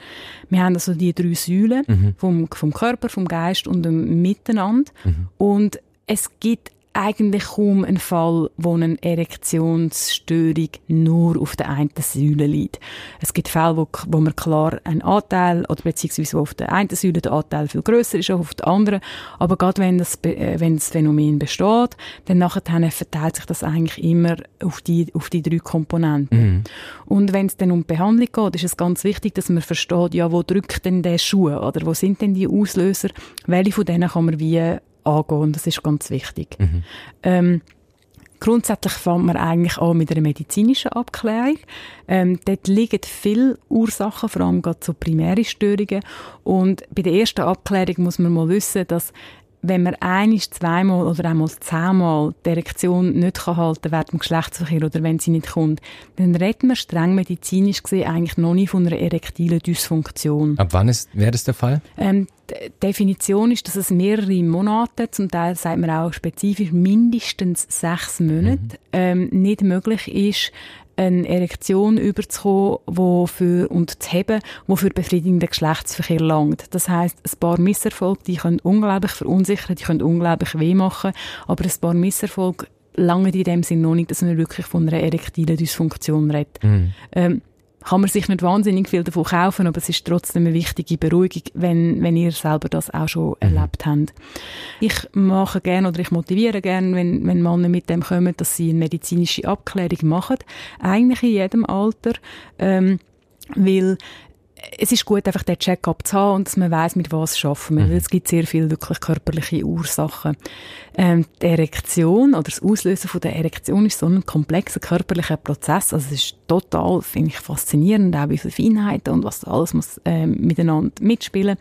Wir haben also die drei Säulen mhm. vom, vom Körper, vom Geist und dem Miteinander. Mhm. Und es gibt eigentlich kaum ein Fall, wo eine Erektionsstörung nur auf der einen Säule liegt. Es gibt Fälle, wo, wo man klar einen Anteil, oder beziehungsweise wo auf der einen Säule der Anteil viel größer ist als auf der anderen. Aber gerade wenn das, äh, wenn das Phänomen besteht, dann nachher verteilt sich das eigentlich immer auf die, auf die drei Komponenten. Mhm. Und wenn es dann um die Behandlung geht, ist es ganz wichtig, dass man versteht, ja, wo drückt denn der Schuh, oder wo sind denn die Auslöser? Welche von denen kann man wie angehen. Das ist ganz wichtig. Mhm. Ähm, Grundsätzlich fängt man eigentlich an mit einer medizinischen Abklärung. Ähm, dort liegen viele Ursachen, vor allem gerade so primäre Störungen. Und bei der ersten Abklärung muss man mal wissen, dass wenn man einisch, zweimal oder einmal zehnmal die Erektion nicht kann halten während dem Geschlechtsverkehr oder wenn sie nicht kommt, dann redet man streng medizinisch gesehen eigentlich noch nicht von einer erektilen Dysfunktion. Ab wann wäre das der Fall? Ähm, die Definition ist, dass es mehrere Monate, zum Teil sagt man auch spezifisch mindestens sechs Monate, mhm. ähm, nicht möglich ist, eine Erektion überzukommen wo für, und zu haben, die für befriedigenden Geschlechtsverkehr langt. Das heißt, ein paar Misserfolge, die können unglaublich verunsichern, die können unglaublich weh machen, aber ein paar Misserfolge lange in dem Sinne noch nicht, dass man wirklich von einer erektilen Dysfunktion redet. Mhm. Ähm, kann man sich nicht wahnsinnig viel davon kaufen, aber es ist trotzdem eine wichtige Beruhigung, wenn, wenn ihr selber das auch schon mhm. erlebt habt. Ich mache gerne oder ich motiviere gerne, wenn, wenn Männer mit dem kommen, dass sie eine medizinische Abklärung machen. Eigentlich in jedem Alter. Ähm, weil es ist gut, einfach den Check-up zu haben und dass man weiß, mit was schaffen wir. Mhm. Weil es gibt sehr viele wirklich körperliche Ursachen. Ähm, die Erektion oder das Auslösen von der Erektion ist so ein komplexer körperlicher Prozess. Also es ist total, finde ich, faszinierend, auch wie viele Feinheiten und was alles muss ähm, miteinander mitspielen.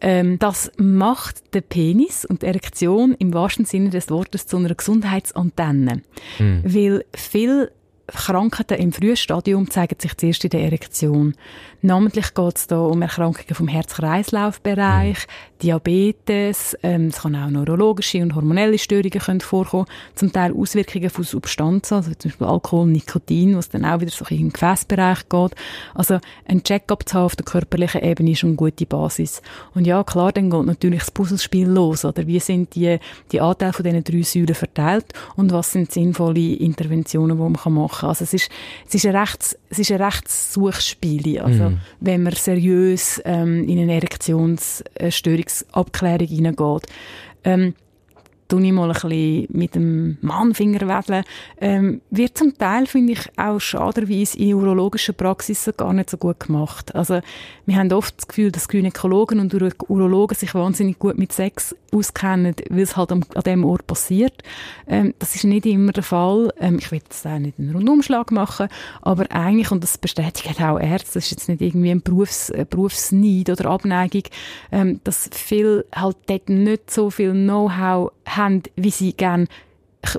Ähm, das macht den Penis und die Erektion im wahrsten Sinne des Wortes zu einer Gesundheitsantenne. Mhm. Weil viel Krankheiten im Frühstadium zeigen sich zuerst in der Erektion. Namentlich geht es hier um Erkrankungen vom Herz-Kreislauf-Bereich, mhm. Diabetes, ähm, es kann auch neurologische und hormonelle Störungen können vorkommen, zum Teil Auswirkungen von Substanzen, also zum Beispiel Alkohol, Nikotin, was dann auch wieder so in den Gefäßbereich geht. Also ein Check-up zu haben auf der körperlichen Ebene ist eine gute Basis. Und ja, klar, dann geht natürlich das Puzzlespiel los, oder wie sind die, die Anteile von diesen drei Säulen verteilt und was sind sinnvolle Interventionen, die man machen kann. Also es ist, es ist ein rechts, es ist ein rechts Suchspiel, also mhm. Wenn man seriös ähm, in eine Erektionsstörungsabklärung hineingeht. Ähm, tue ich mal ein bisschen mit dem Mannfinger wedeln, ähm, wird zum Teil, finde ich, auch schaderweise in urologischen Praxisen gar nicht so gut gemacht. Also, wir haben oft das Gefühl, dass Gynäkologen und Urologen sich wahnsinnig gut mit Sex auskennen, weil es halt an, dem Ort passiert. Ähm, das ist nicht immer der Fall. Ähm, ich will jetzt auch nicht einen Rundumschlag machen, aber eigentlich, und das bestätigt auch Ärzte, das ist jetzt nicht irgendwie ein Berufs, äh, Berufsneid oder Abneigung, ähm, dass viel halt dort nicht so viel Know-how haben, wie sie gerne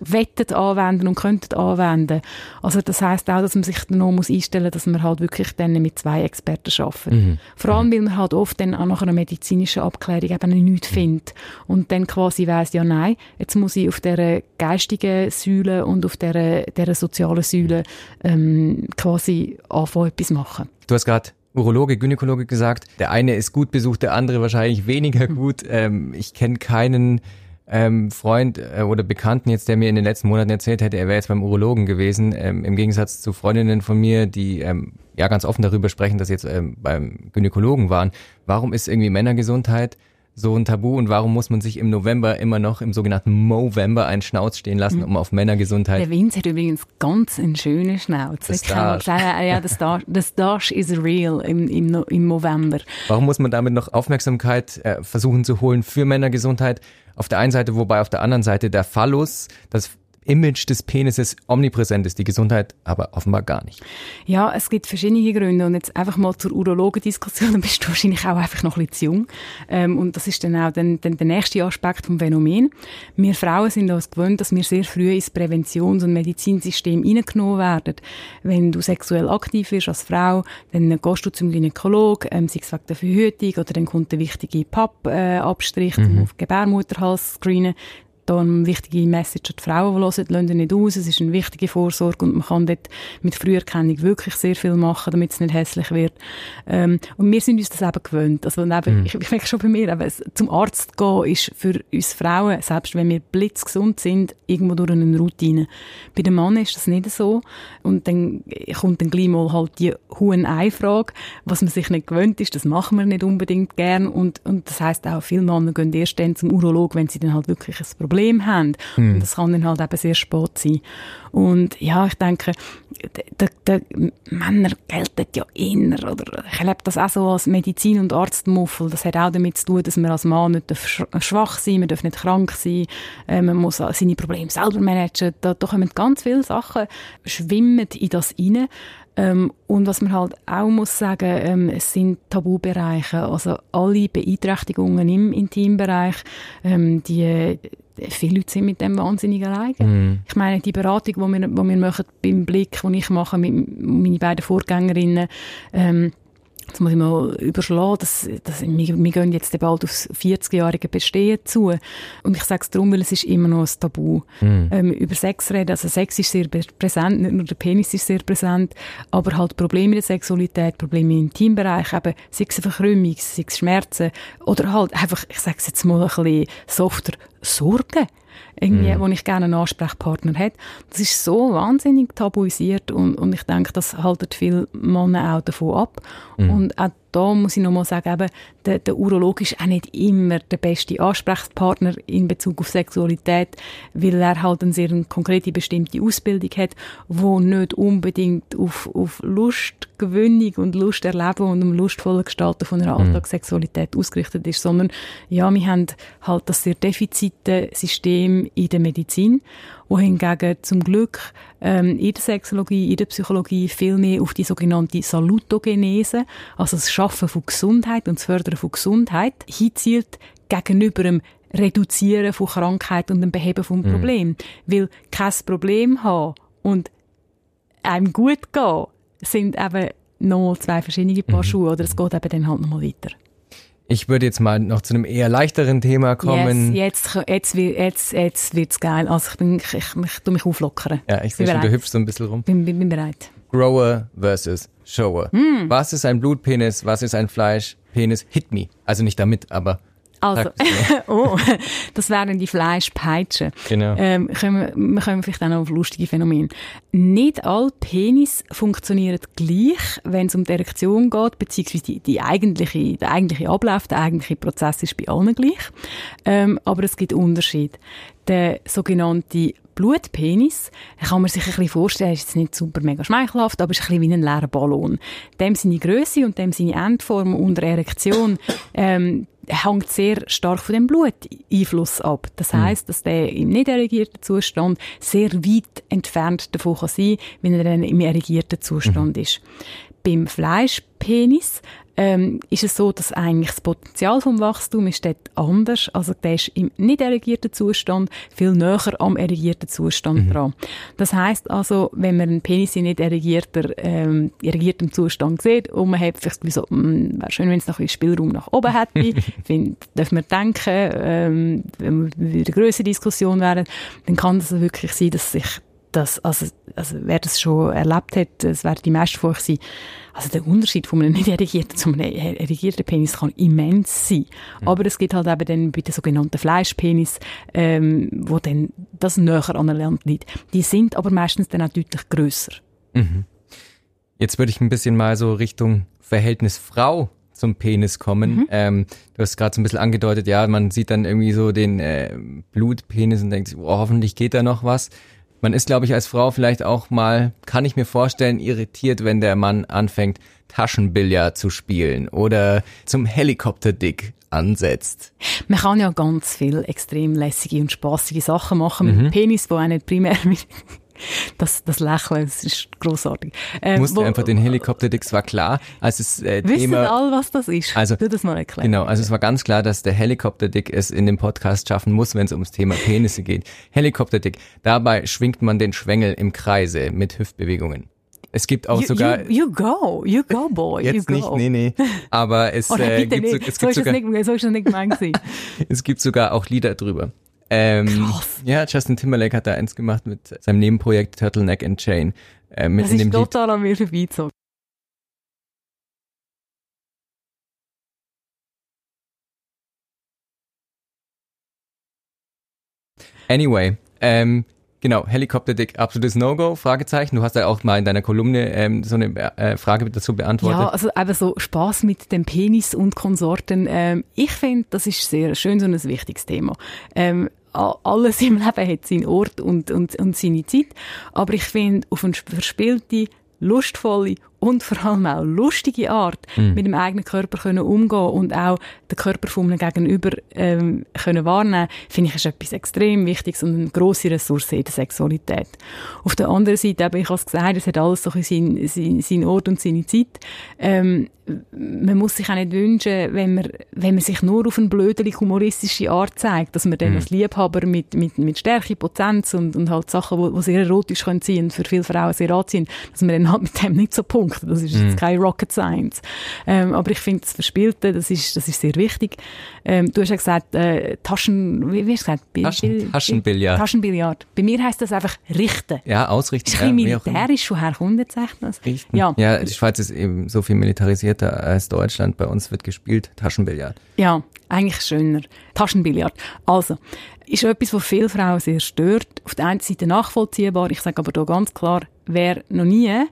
wettet anwenden und könnten anwenden. Also das heißt auch, dass man sich noch muss einstellen muss, dass man halt wirklich dann mit zwei Experten arbeitet. Mhm. Vor allem, weil man halt oft dann auch nach einer medizinischen Abklärung eben nichts mhm. findet und dann quasi weiss, ja nein, jetzt muss ich auf der geistigen Säule und auf der, der sozialen Säule ähm, quasi anfangen, etwas machen. Du hast gerade Urologe, Gynäkologe gesagt, der eine ist gut besucht, der andere wahrscheinlich weniger gut. Ähm, ich kenne keinen ähm, Freund äh, oder Bekannten jetzt, der mir in den letzten Monaten erzählt hätte, er wäre jetzt beim Urologen gewesen, ähm, im Gegensatz zu Freundinnen von mir, die ähm, ja ganz offen darüber sprechen, dass sie jetzt ähm, beim Gynäkologen waren. Warum ist irgendwie Männergesundheit so ein Tabu und warum muss man sich im November immer noch im sogenannten Movember einen Schnauz stehen lassen, mhm. um auf Männergesundheit? Der Vince hat übrigens ganz einen schönen Schnauz. Das kann sagen, ja, das Dash, das Dash is real im, im, im November. Warum muss man damit noch Aufmerksamkeit äh, versuchen zu holen für Männergesundheit? Auf der einen Seite, wobei auf der anderen Seite der Phallus, das Image des Penises omnipräsent ist, die Gesundheit aber offenbar gar nicht. Ja, es gibt verschiedene Gründe und jetzt einfach mal zur Urologendiskussion, *laughs* dann bist du wahrscheinlich auch einfach noch ein bisschen zu jung ähm, und das ist dann auch dann, dann der nächste Aspekt vom Phänomen. Wir Frauen sind uns gewöhnt, dass wir sehr früh ins Präventions- und Medizinsystem hineingenommen werden. Wenn du sexuell aktiv bist als Frau, dann gehst du zum Gynäkolog, ähm, sei es wegen der Verhütung oder dann kommt der wichtige Pappabstrich äh, mhm. um auf Gebärmutterhals screenen da eine wichtige Message an die Frauen, die hören, lasst nicht aus, es ist eine wichtige Vorsorge und man kann dort mit Früherkennung wirklich sehr viel machen, damit es nicht hässlich wird. Ähm, und wir sind uns das eben gewöhnt. Also eben, mhm. ich, ich merke schon bei mir, eben, zum Arzt gehen ist für uns Frauen, selbst wenn wir blitzgesund sind, irgendwo durch eine Routine. Bei den Männern ist das nicht so. Und dann kommt dann gleich mal halt die hohen Einfrage, was man sich nicht gewöhnt ist, das machen wir nicht unbedingt gern. Und, und das heisst auch, viele Männer gehen erst dann zum Urolog, wenn sie dann halt wirklich ein Problem Problem haben. Mhm. Und das kann dann halt eben sehr spät sein. Und ja, ich denke, der, der Männer gelten ja inner, oder ich erlebe das auch so als Medizin- und Arztmuffel. Das hat auch damit zu tun, dass man als Mann nicht schwach sein man darf nicht krank sein, äh, man muss seine Probleme selber managen. Da, da kommen ganz viele Sachen, schwimmen in das rein. Ähm, und was man halt auch muss sagen, ähm, es sind Tabubereiche, also alle Beeinträchtigungen im Intimbereich, ähm, die viele Leute sind mit dem wahnsinnig alleine. Mm. Ich meine, die Beratung, die wir, die wir machen beim Blick, die ich mache mit meinen beiden Vorgängerinnen, ähm, Jetzt muss ich mal überschlagen, dass, dass, wir, wir gehen jetzt bald aufs 40-jährige Bestehen zu. Und ich sage es darum, weil es ist immer noch ein Tabu. Mm. Ähm, über Sex reden, also Sex ist sehr präsent, nicht nur der Penis ist sehr präsent, aber halt Probleme in der Sexualität, Probleme im Teambereich, eben. Sei es eine Verkrümmung, sei es Schmerzen. Oder halt einfach, ich sage es jetzt mal ein bisschen softer, Sorgen irgendwie, mm. wo ich gerne einen Ansprechpartner hätte. Das ist so wahnsinnig tabuisiert und, und ich denke, das haltet viele Männer auch davon ab. Mm. Und auch da muss ich nochmal sagen, eben, der, der Urolog ist auch nicht immer der beste Ansprechpartner in Bezug auf Sexualität, weil er halt eine sehr konkrete, bestimmte Ausbildung hat, wo nicht unbedingt auf, auf Lustgewinnung und Lusterleben und um lustvolle Gestalten von einer mhm. Alltagssexualität ausgerichtet ist, sondern ja, wir haben halt das sehr defizite System in der Medizin wohingegen zum Glück ähm, in der Sexologie, in der Psychologie viel mehr auf die sogenannte Salutogenese, also das Schaffen von Gesundheit und das Fördern von Gesundheit, hinzielt gegenüber dem Reduzieren von Krankheit und dem Beheben von mhm. Problem. Weil kein Problem haben und einem gut gehen, sind eben noch zwei verschiedene Paar mhm. Schuhe, oder es geht eben dann halt nochmal weiter. Ich würde jetzt mal noch zu einem eher leichteren Thema kommen. Yes, jetzt, jetzt, jetzt, jetzt wird's geil. Also ich bin, ich, ich, ich tu mich auflockern. Ja, ich sehe schon, du hüpfst so ein bisschen rum. Bin, bin, bin bereit. Grower versus Shower. Mm. Was ist ein Blutpenis? Was ist ein Fleischpenis? Hit me. Also nicht damit, aber also, *laughs* oh, das wären die Fleischpeitschen. Genau. Ähm, können wir, kommen vielleicht auch noch auf lustige Phänomene. Nicht alle Penis funktionieren gleich, wenn es um die Erektion geht, beziehungsweise die, die eigentliche, der eigentliche Ablauf, der eigentliche Prozess ist bei allen gleich. Ähm, aber es gibt Unterschiede. Der sogenannte Blutpenis, kann man sich ein bisschen vorstellen, ist jetzt nicht super mega schmeichelhaft, aber ist ein bisschen wie ein leerer Ballon. Dem seine Größe und dem seine Endform unter Erektion, *laughs* ähm, hängt sehr stark von dem Bluteinfluss ab. Das hm. heißt, dass der im nicht erregierten Zustand sehr weit entfernt davon kann sein, wenn er dann im erregierten Zustand mhm. ist. Beim Fleischpenis ähm, ist es so, dass eigentlich das Potenzial vom Wachstum ist dort anders. Also der ist im nicht erregierten Zustand viel näher am erregierten Zustand mhm. dran. Das heißt also, wenn man einen Penis in nicht erregierter, ähm, erregiertem Zustand sieht und man hat vielleicht so, hm, wäre schön, wenn es noch ein Spielraum nach oben hätte, *laughs* find, darf man denken, ähm, wenn wir in der größere Diskussion wären, dann kann es wirklich sein, dass sich das, also, also wer das schon erlebt hat, es wäre die meiste von euch sein, also der Unterschied von einem nicht erregierten zu einem erregierten Penis kann immens sein. Mhm. Aber es gibt halt eben dann bei den sogenannten Fleischpenis, ähm, wo dann das näher anerlernt liegt. Die sind aber meistens dann auch deutlich grösser. Mhm. Jetzt würde ich ein bisschen mal so Richtung Verhältnis Frau zum Penis kommen. Mhm. Ähm, du hast gerade so ein bisschen angedeutet, ja, man sieht dann irgendwie so den äh, Blutpenis und denkt sich, oh, hoffentlich geht da noch was. Man ist, glaube ich, als Frau vielleicht auch mal, kann ich mir vorstellen, irritiert, wenn der Mann anfängt, Taschenbillard zu spielen oder zum Helikopterdick ansetzt. Man kann ja ganz viel extrem lässige und spaßige Sachen machen mit mhm. dem Penis, wo auch nicht primär das, das Lächeln, das ist großartig. Ähm, du musst wo, einfach den Helikopter, das war klar, als es äh, Wissen Thema, alle, was das ist? Also, du das mal erklären. Genau, also es war ganz klar, dass der Helikopterdick es in dem Podcast schaffen muss, wenn es ums Thema Penisse geht. Helikopterdick, dabei schwingt man den Schwengel im Kreise mit Hüftbewegungen. Es gibt auch you, sogar. You, you, go, you go, boy. Jetzt you nicht, nee, nee. Aber es, *laughs* äh, gibt, so, es gibt sogar. Das nicht *laughs* es gibt sogar auch Lieder drüber. Ähm, Krass. Ja, Justin Timberlake hat da eins gemacht mit seinem Nebenprojekt Turtleneck and Chain. Äh, mit das in ist total Lied. an mir vorbeizogen. Anyway, ähm, Genau, Helikopterdick, absolutes No-Go, Fragezeichen. Du hast ja auch mal in deiner Kolumne ähm, so eine äh, Frage dazu beantwortet. Ja, also eben so Spaß mit dem Penis und Konsorten. Ähm, ich finde, das ist sehr schön so ein wichtiges Thema. Ähm, alles im Leben hat seinen Ort und, und, und seine Zeit. Aber ich finde, auf eine verspielte, lustvolle und vor allem auch lustige Art mhm. mit dem eigenen Körper können umgehen und auch den Körper einem Gegenüber ähm, können wahrnehmen, finde ich, ist etwas extrem Wichtiges und eine grosse Ressource in der Sexualität. Auf der anderen Seite, eben, ich habe es gesagt, es hat alles so seinen sein, sein Ort und seine Zeit. Ähm, man muss sich auch nicht wünschen, wenn man, wenn man sich nur auf eine blödelig humoristische Art zeigt, dass man dann mhm. als Liebhaber mit, mit, mit Stärke, Potenz und, und halt Sachen, die sehr erotisch können sein und für viele Frauen sehr anziehen, dass man dann halt mit dem nicht so punktet. Das ist mhm. jetzt kein Rocket Science. Ähm, aber ich finde, das Verspielte, das ist, das ist sehr wichtig. Ähm, du hast ja gesagt, äh, Taschen, wie, wie hast du gesagt? Bil Taschen, Taschenbillard. Taschenbillard. Bei mir heisst das einfach richten. Ja, ausrichten. Ist ein bisschen militärisch. Woher kommt jetzt echt das? Richten. Ja. ja, die Schweiz ist eben so viel militarisierter als Deutschland. Bei uns wird gespielt Taschenbillard. Ja, eigentlich schöner. Taschenbillard. Also, ist etwas, was viele Frauen sehr stört. Auf der einen Seite nachvollziehbar. Ich sage aber hier ganz klar, wer noch nie ein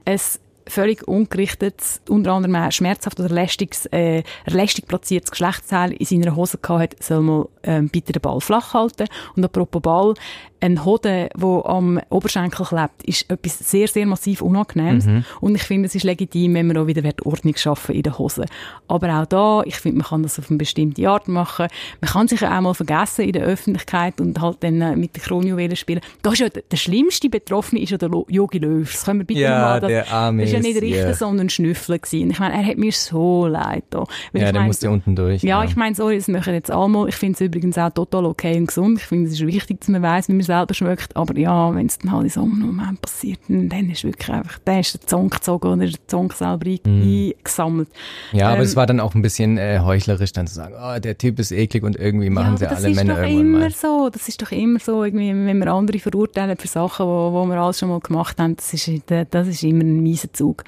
völlig ungerichtet, unter anderem schmerzhaft oder lästig, äh, lästig platziertes Geschlechtsteil in seiner Hose gehabt hat, soll man ähm, bitte den Ball flach halten. Und apropos Ball, ein Hoden, der am Oberschenkel klebt, ist etwas sehr, sehr massiv Unangenehmes. Mhm. Und ich finde, es ist legitim, wenn man auch wieder Ordnung schaffen in der Hose. Aber auch da, ich finde, man kann das auf eine bestimmte Art machen. Man kann sich auch mal vergessen in der Öffentlichkeit und halt dann äh, mit den Kronjuwelen spielen. Da ist ja der schlimmste Betroffene ist ja der Yogi Löw. Das können wir bitte ja, mal, das, der Arme das ist ja nicht Richter, yeah. sondern Schnüffler gewesen. Ich meine, er hat mir so leid da. Weil ja, der musste unten durch. Ja, ja. ich meine, sorry, das machen jetzt alle Ich finde es übrigens auch total okay und gesund. Ich finde, es ist wichtig, dass man weiß, wie man selber schmeckt. Aber ja, wenn es dann halt in so einem Moment passiert, dann ist wirklich einfach, dann ist der Zong gezogen oder der Zong selber mm. eingesammelt. Ja, ähm, aber es war dann auch ein bisschen äh, heuchlerisch, dann zu sagen, oh, der Typ ist eklig und irgendwie machen ja, sie alle Männer irgendwann immer mal. So, das ist doch immer so, irgendwie, wenn wir andere verurteilen für Sachen, wo, wo wir alles schon mal gemacht haben, das ist, das ist immer ein mieser Zug.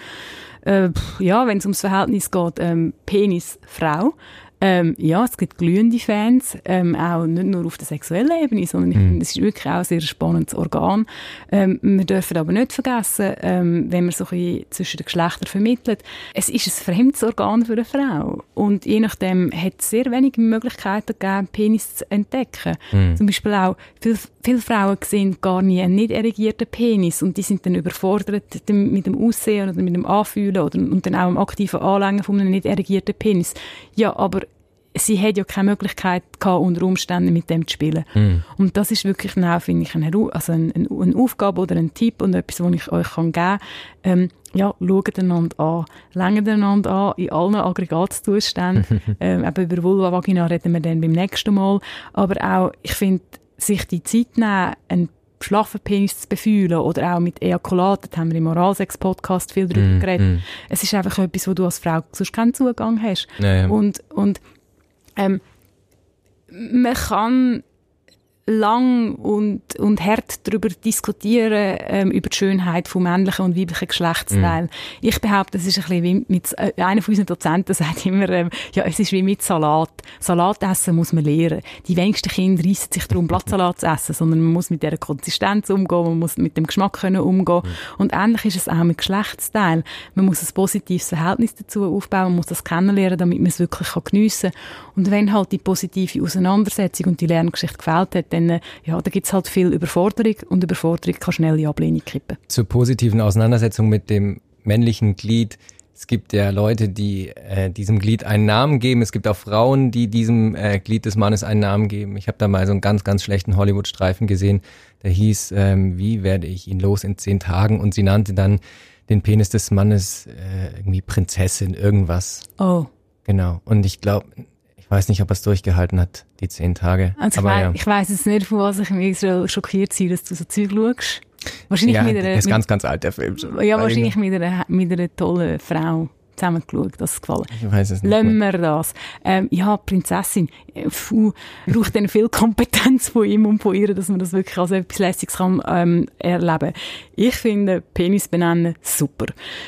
Äh, ja, wenn es ums Verhältnis geht, ähm, Penis-Frau, ähm, ja, es gibt glühende Fans, ähm, auch nicht nur auf der sexuellen Ebene, sondern ich mhm. finde, es ist wirklich auch ein sehr spannendes Organ. Ähm, wir dürfen aber nicht vergessen, ähm, wenn man so ein zwischen den Geschlechtern vermittelt, es ist ein fremdes Organ für eine Frau. Und je nachdem hat es sehr wenige Möglichkeiten gegeben, Penis zu entdecken. Mhm. Zum Beispiel auch, viele, viele Frauen sehen gar nie einen nicht erregierten Penis und die sind dann überfordert mit dem Aussehen oder mit dem Anfühlen oder, und dann auch im aktiven Anlängen von einem nicht erregierten Penis. Ja, aber sie hat ja keine Möglichkeit gehabt, unter Umständen mit dem zu spielen. Mm. Und das ist wirklich genau, finde ich, eine, also eine, eine, Aufgabe oder ein Tipp und etwas, was ich euch geben kann. Ähm, ja, schaut einander an, längen einander an in allen Aggregatzuständen. *laughs* ähm, eben über Vulva, Vagina reden wir dann beim nächsten Mal. Aber auch, ich finde, sich die Zeit nehmen, einen schlaffen Penis zu befühlen oder auch mit Ejakulat, da haben wir im Oralsex-Podcast viel darüber mm, geredet. Mm. Es ist einfach etwas, wo du als Frau sonst keinen Zugang hast. Ja, ja. Und, und ähm, man kann lang und, und hart darüber diskutieren, ähm, über die Schönheit von männlichen und weiblichen Geschlechtsteilen. Mm. Ich behaupte, es ist ein bisschen wie mit, äh, einer von unseren Dozenten sagt immer, ähm, ja, es ist wie mit Salat. Salat essen muss man lernen. Die wenigsten Kinder reissen sich darum, Blattsalat zu essen, sondern man muss mit dieser Konsistenz umgehen, man muss mit dem Geschmack können umgehen. Mm. Und ähnlich ist es auch mit Geschlechtsteilen. Man muss ein positives Verhältnis dazu aufbauen, man muss das kennenlernen, damit man es wirklich geniessen kann. Und wenn halt die positive Auseinandersetzung und die Lerngeschichte gefällt hat, dann, ja, da gibt es halt viel Überforderung und Überforderung kann schnell in Ablehnung kippen. Zur positiven Auseinandersetzung mit dem männlichen Glied. Es gibt ja Leute, die äh, diesem Glied einen Namen geben. Es gibt auch Frauen, die diesem äh, Glied des Mannes einen Namen geben. Ich habe da mal so einen ganz, ganz schlechten Hollywood-Streifen gesehen. Der hieß, ähm, wie werde ich ihn los in zehn Tagen? Und sie nannte dann den Penis des Mannes äh, irgendwie Prinzessin, irgendwas. Oh. Genau. Und ich glaube, weiß nicht, ob er es durchgehalten hat, die zehn Tage. Also Aber, ich, ja. ich weiß jetzt nicht, von was ich mich so schockiert bin, dass du so Zeug schaust. Wahrscheinlich ja, mit einer, das ist ganz, ganz alt, der Film. Ja, wahrscheinlich mit einer, mit einer tollen Frau zusammen geschaut, das gefallen. Ich weiß es nicht. Lassen wir das. Ähm, ja, Prinzessin, puh, braucht dann viel Kompetenz von ihm und von ihr, dass man das wirklich als etwas Lässiges kann, ähm, erleben. Ich finde Penis benennen super.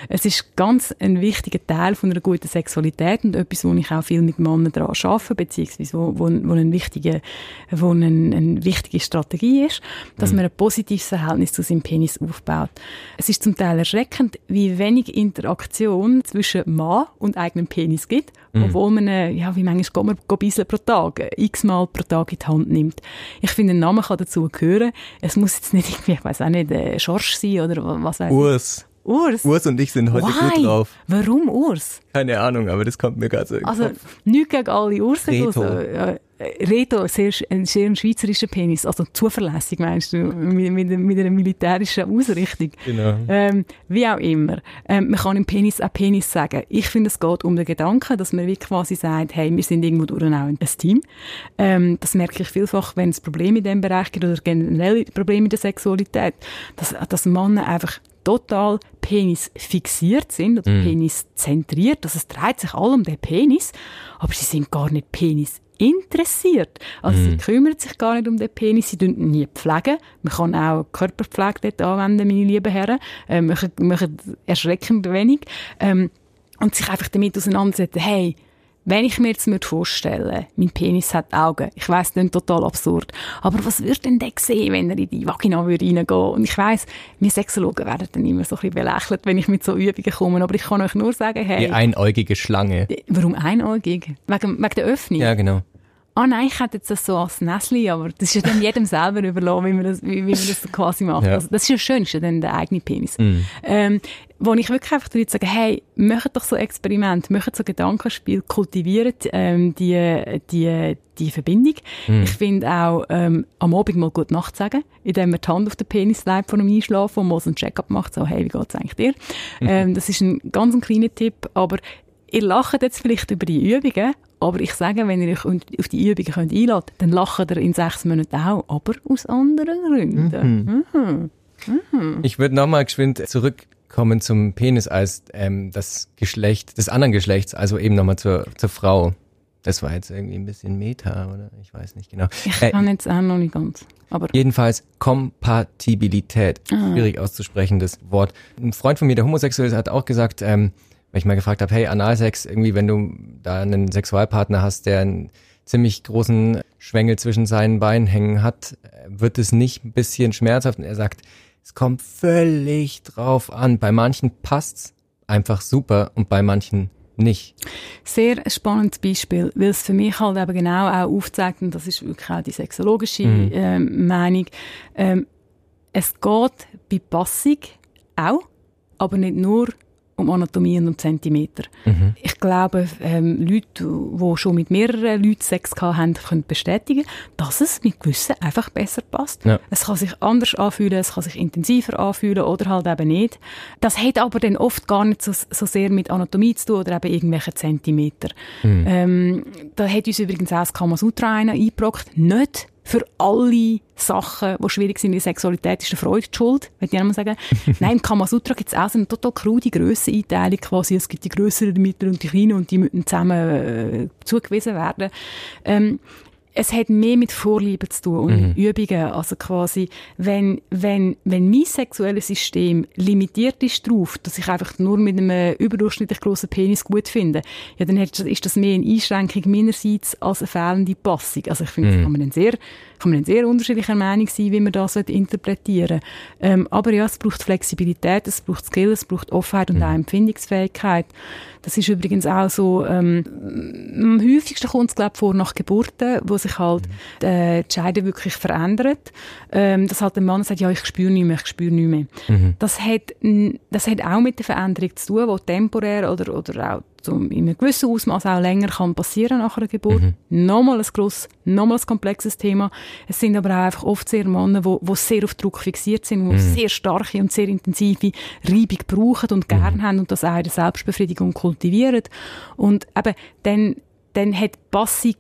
Es ist ganz ein wichtiger Teil von einer guten Sexualität und etwas, wo ich auch viel mit Männern daran arbeite, beziehungsweise wo, wo, wo, eine, wichtige, wo eine, eine wichtige Strategie ist, dass mhm. man ein positives Verhältnis zu seinem Penis aufbaut. Es ist zum Teil erschreckend, wie wenig Interaktion zwischen Mann und eigenen Penis gibt, mhm. obwohl man, ja, wie manchmal geht man bisschen pro Tag, x-mal pro Tag in die Hand nimmt. Ich finde, ein Name kann dazu gehören. Es muss jetzt nicht irgendwie, ich weiß auch nicht, äh, Schorsch sein oder was weiß ich. Urs. Urs? Urs und ich sind heute Why? gut drauf. Warum Urs? Keine Ahnung, aber das kommt mir gerade so in Also, nichts gegen alle Ursen. Reto. Äh, Reto, sehr, ein sehr schweizerischer Penis, also zuverlässig meinst du, mit, mit, mit einer militärischen Ausrichtung. Genau. Ähm, wie auch immer. Ähm, man kann im Penis auch Penis sagen. Ich finde, es geht um den Gedanken, dass man wie quasi sagt, hey, wir sind irgendwo durch auch ein Team. Ähm, das merke ich vielfach, wenn es Probleme in diesem Bereich gibt oder generell Probleme in der Sexualität, dass, dass Männer einfach total Penis fixiert sind oder Penis zentriert. Also es dreht sich all um den Penis, aber sie sind gar nicht Penis interessiert. Also sie kümmern sich gar nicht um den Penis, sie tun ihn nie pflegen. Man kann auch Körperpflege dort anwenden, meine lieben Herren. Äh, machen, machen erschreckend wenig. Ähm, und sich einfach damit auseinandersetzen, hey, wenn ich mir jetzt vorstellen, mein Penis hat Augen, ich weiss, das ist total absurd, aber was würde denn der sehen, wenn er in die Vagina würde reingehen? Und ich weiss, wir Sexologen werden dann immer so ein bisschen belächelt, wenn ich mit so Übungen komme, aber ich kann euch nur sagen, hey, Die einäugige Schlange. warum einäugig? Wegen, wegen der Öffnung? Ja, genau. Ah nein, ich hätte jetzt das so als Näsli, aber das ist ja dann jedem *laughs* selber überlassen, wie man das, wie, wie man das quasi macht. Ja. Also, das ist ja schön, ist ja dann der eigene Penis. Mhm. Ähm, wo ich wirklich einfach die Leute sage, hey, macht doch so Experiment, macht so Gedankenspiel, kultiviert ähm, die, die, die Verbindung. Ich finde auch, ähm, am Abend mal gut Nacht sagen, indem man die Hand auf den Penis legt vor dem Einschlafen und mal so einen Check-up macht, so, hey, wie geht's eigentlich dir? Ähm, das ist ein ganz ein kleiner Tipp, aber ihr lacht jetzt vielleicht über die Übungen, aber ich sage, wenn ihr euch auf die Übungen könnt einladen dann lacht ihr in sechs Monaten auch, aber aus anderen Gründen. Mhm. Ich würde nochmal geschwind zurückkommen zum Penis als ähm, das Geschlecht des anderen Geschlechts, also eben nochmal zur, zur Frau. Das war jetzt irgendwie ein bisschen Meta, oder? Ich weiß nicht genau. Ich Äh, kann jetzt auch noch nicht ganz. Aber Jedenfalls Kompatibilität. Ah. Schwierig auszusprechendes Wort. Ein Freund von mir, der homosexuell ist, hat auch gesagt, ähm, weil ich mal gefragt habe, hey, Analsex, irgendwie, wenn du da einen Sexualpartner hast, der einen ziemlich großen Schwengel zwischen seinen Beinen hängen hat, äh, wird es nicht ein bisschen schmerzhaft? Und er sagt, es kommt völlig drauf an. Bei manchen passt's einfach super und bei manchen nicht. sehr spannendes Beispiel, weil es für mich halt eben genau auch aufzeigt, und das ist wirklich auch die sexologische ähm, Meinung, ähm, es geht bei Passung auch, aber nicht nur um Anatomie und um Zentimeter. Ich glaube, ähm, Leute, die schon mit mehreren Leuten Sex haben, können bestätigen, dass es mit gewissen einfach besser passt. Ja. Es kann sich anders anfühlen, es kann sich intensiver anfühlen oder halt eben nicht. Das hat aber dann oft gar nicht so, so sehr mit Anatomie zu tun oder eben irgendwelchen Zentimeter. Ähm, da hat uns übrigens auch das Kamasutra einer eingebrockt. Nicht für alle Sachen, die schwierig sind in der Sexualität, ist der Freude die schuld, würde ich einmal sagen. *laughs* Nein, im Kamasutra gibt es auch so eine total krude Grösseneinteilung quasi. Es gibt die grösseren, die mittleren und die kleinen und die müssen zusammen äh, zugewiesen werden. Ähm, es hat mehr mit Vorlieben zu tun und mit Übungen. Also quasi, wenn, wenn, wenn mein sexuelles System limitiert ist darauf, dass ich einfach nur mit einem überdurchschnittlich grossen Penis gut finde, ja, dann ist das mehr eine Einschränkung meinerseits als eine fehlende Passung. Also ich finde, das kann man sehr, kann man sehr unterschiedlicher Meinung sein, wie man das interpretieren ähm, Aber ja, es braucht Flexibilität, es braucht Skill, es braucht Offenheit und auch Empfindungsfähigkeit. Das ist übrigens auch so, ähm, am häufigsten kommt es, glaube vor nach Geburten, wo sich halt äh, die Scheide wirklich verändert. Ähm, dass halt der Mann sagt, ja, ich spüre nicht mehr, ich spüre nicht mehr. Das, hat, das hat auch mit der Veränderung zu tun, die temporär oder, oder auch in einem gewissen Ausmaß auch länger kann passieren nach einer Geburt. Nochmal ein grosses, nochmal ein komplexes Thema. Es sind aber auch einfach oft sehr Männer, die, die sehr auf Druck fixiert sind, die sehr starke und sehr intensive Reibung brauchen und gern haben und das auch in der Selbstbefriedigung kultivieren. Und eben, dann, dann hat Passung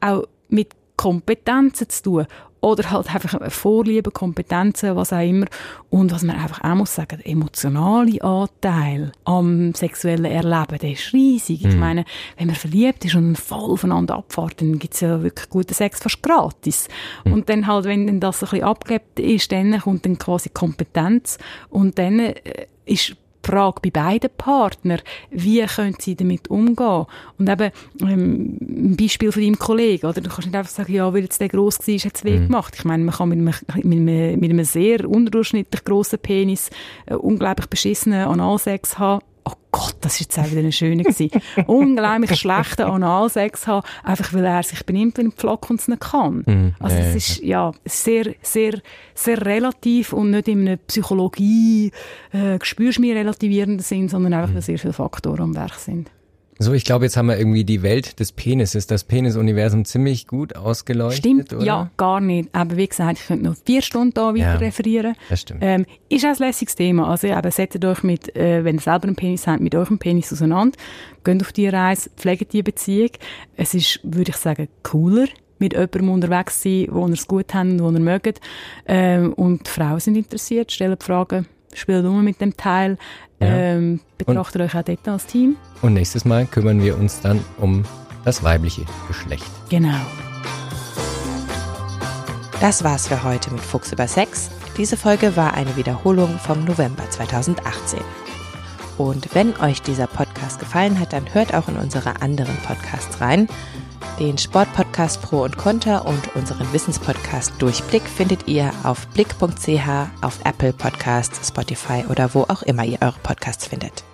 auch mit Kompetenzen zu tun. Oder halt einfach Vorlieben, Kompetenzen, was auch immer. Und was man einfach auch muss sagen, der emotionale Anteil am sexuellen Erleben, der ist riesig. Ich meine, wenn man verliebt ist und voll aufeinander abfährt, dann gibt's ja wirklich guten Sex fast gratis. Und dann halt, wenn dann das so ein bisschen abgelebt ist, dann kommt dann quasi Kompetenz und dann äh, ist die Frage bei beiden Partnern, wie können sie damit umgehen? Und eben, ähm, ein Beispiel von deinem Kollegen, oder? Du kannst nicht einfach sagen, ja, weil jetzt der gross war, hat es weh gemacht. Ich meine, man kann mit einem, mit einem, mit einem sehr unterdurchschnittlich grossen Penis äh, unglaublich beschissenen Analsex haben. Gott, das ist jetzt auch wieder eine schöne gewesen. *laughs* Unglaublich schlechten Analsex haben, einfach weil er sich benimmt wie ein Pflock und es nicht kann. Mhm. Also es ist ja sehr, sehr, sehr relativ und nicht in einem Psychologie, äh, spürst mir relativierenden Sinn, sondern einfach, weil sehr viele Faktoren am Werk sind. So, ich glaube, jetzt haben wir irgendwie die Welt des Penises, das Penisuniversum ziemlich gut ausgeleuchtet, Stimmt, oder? ja, gar nicht. Aber wie gesagt, ich könnte noch vier Stunden da weiter Ja. referieren. Das stimmt. Ähm, ist auch ein lässiges Thema. Also eben, setzt euch mit, äh, wenn ihr selber einen Penis habt, mit eurem Penis auseinander. Geht auf die Reise, pflegt die Beziehung. Es ist, würde ich sagen, cooler, mit jemandem unterwegs zu sein, wo ihr es gut habt, wo ihr mögt. Ähm, und Frauen sind interessiert, stellen Fragen, spielt um mit dem Teil. Ja. Ähm, betrachtet euch auch dort als Team. Und nächstes Mal kümmern wir uns dann um das weibliche Geschlecht. Genau. Das war's für heute mit Fuchs über Sex. Diese Folge war eine Wiederholung vom November 2018. Und wenn euch dieser Podcast gefallen hat, dann hört auch in unsere anderen Podcasts rein. Den Sportpodcast Pro und Contra und unseren Wissenspodcast Durchblick findet ihr auf blick.ch, auf Apple Podcasts, Spotify oder wo auch immer ihr eure Podcasts findet.